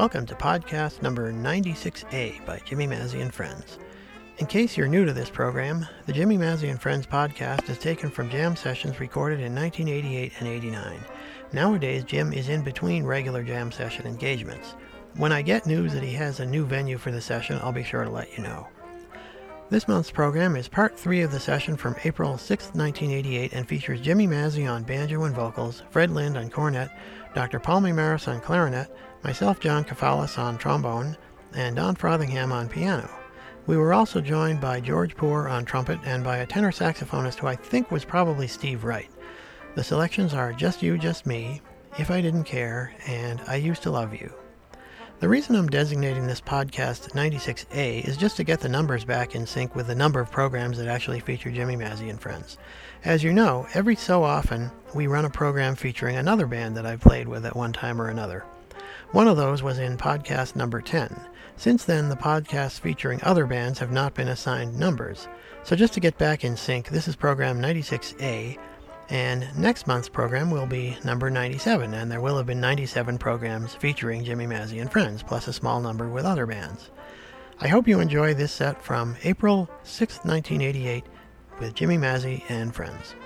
Welcome to podcast number 96A by Jimmy Mazzy and Friends. In case you're new to this program, the Jimmy Mazzy and Friends podcast is taken from jam sessions recorded in 1988 and 89. Nowadays, Jim is in between regular jam session engagements. When I get news that he has a new venue for the session, I'll be sure to let you know. This month's program is part three of the session from April 6, 1988, and features Jimmy Mazzy on banjo and vocals, Fred Lind on cornet, Dr. Paul Maris on clarinet, myself, John Kafalis, on trombone, and Don Frothingham on piano. We were also joined by George Poor on trumpet and by a tenor saxophonist who I think was probably Steve Wright. The selections are Just You, Just Me, If I Didn't Care, and I Used to Love You. The reason I'm designating this podcast 96A is just to get the numbers back in sync with the number of programs that actually feature Jimmy Mazzy and friends. As you know, every so often we run a program featuring another band that I've played with at one time or another. One of those was in podcast number 10. Since then, the podcasts featuring other bands have not been assigned numbers. So just to get back in sync, this is program 96A, and next month's program will be number 97, and there will have been 97 programs featuring Jimmy Mazzy and Friends, plus a small number with other bands. I hope you enjoy this set from April 6, 1988, with Jimmy Mazzy and Friends.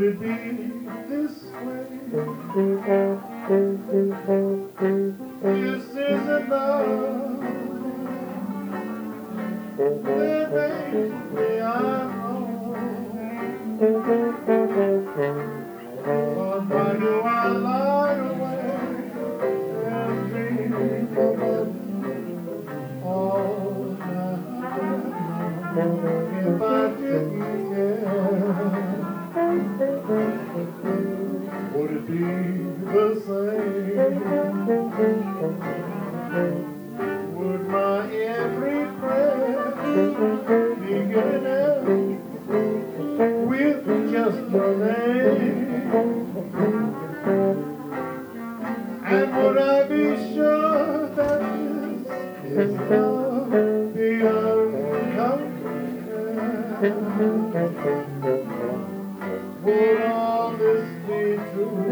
Would it be this way? Be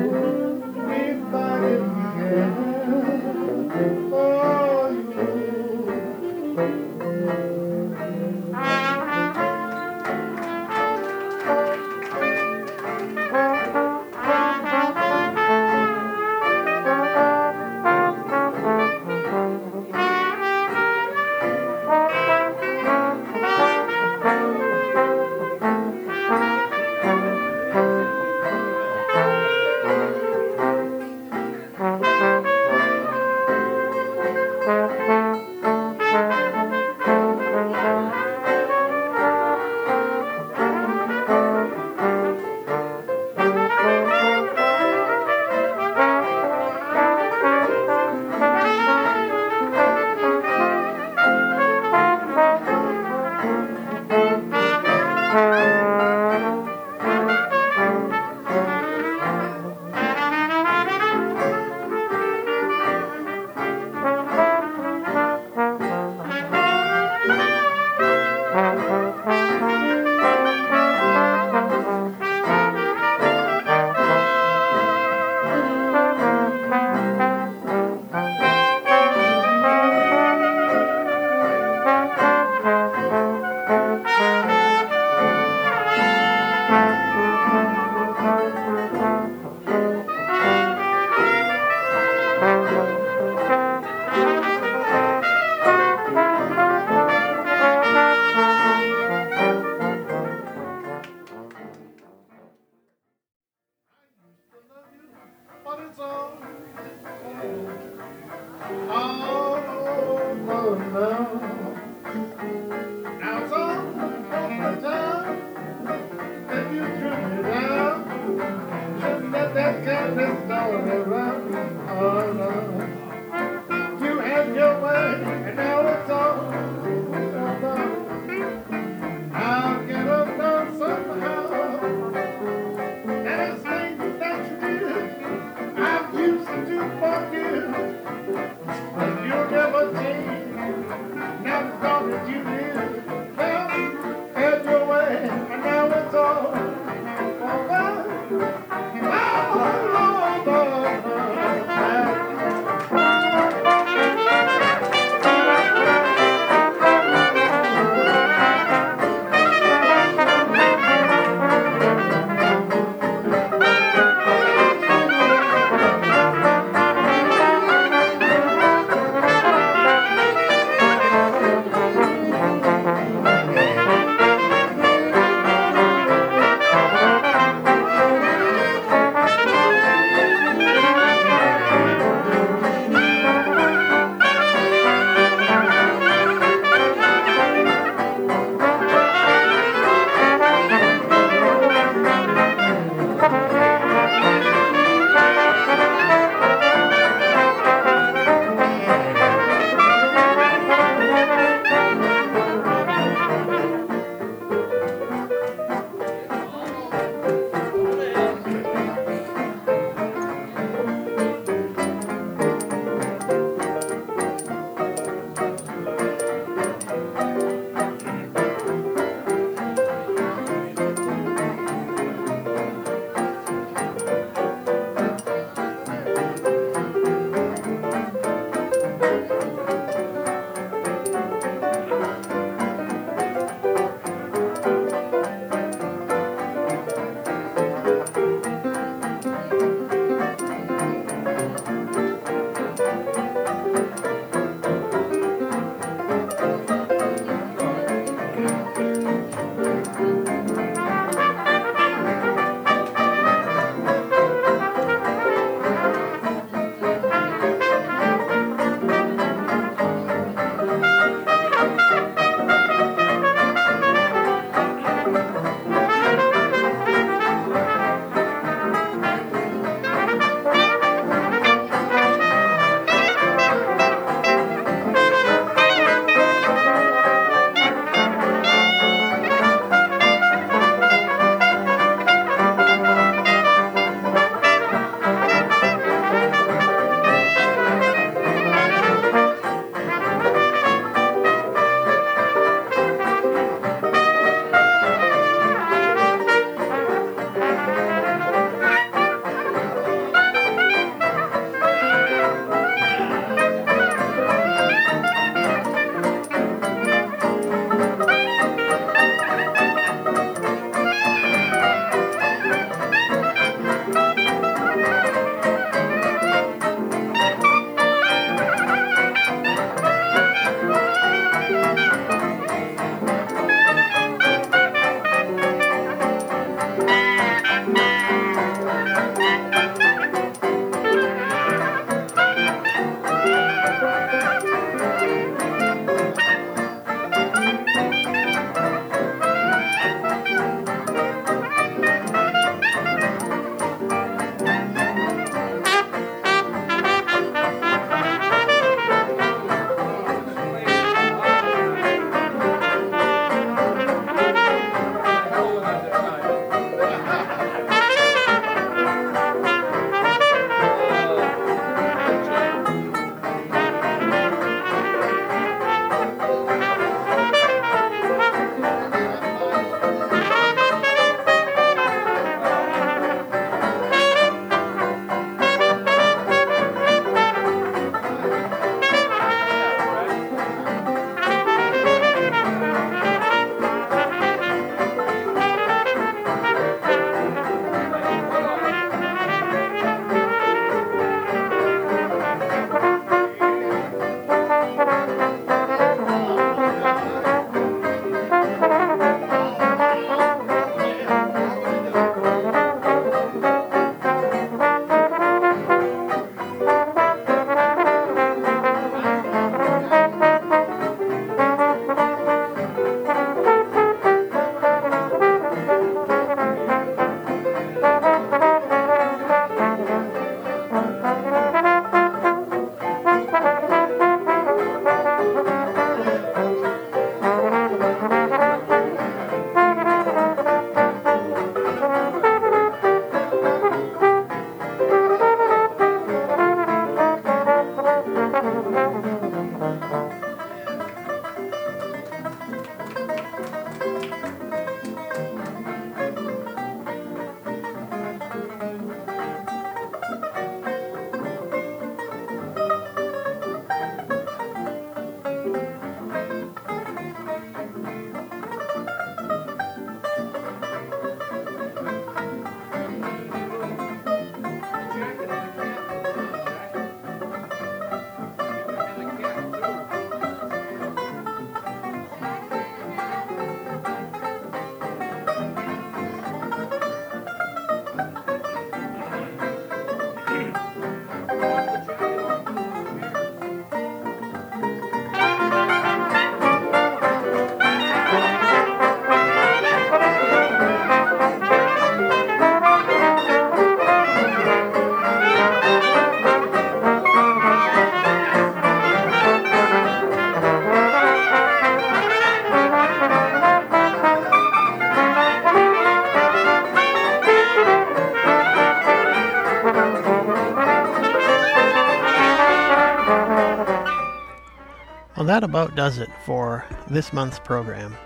Well, that about does it for this month's program.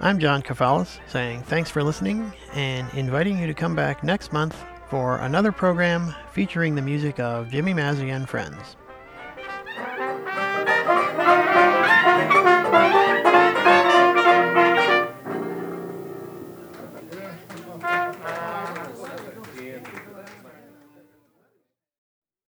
I'm John Kafalis saying thanks for listening and inviting you to come back next month for another program featuring the music of Jimmy Mazzy and friends.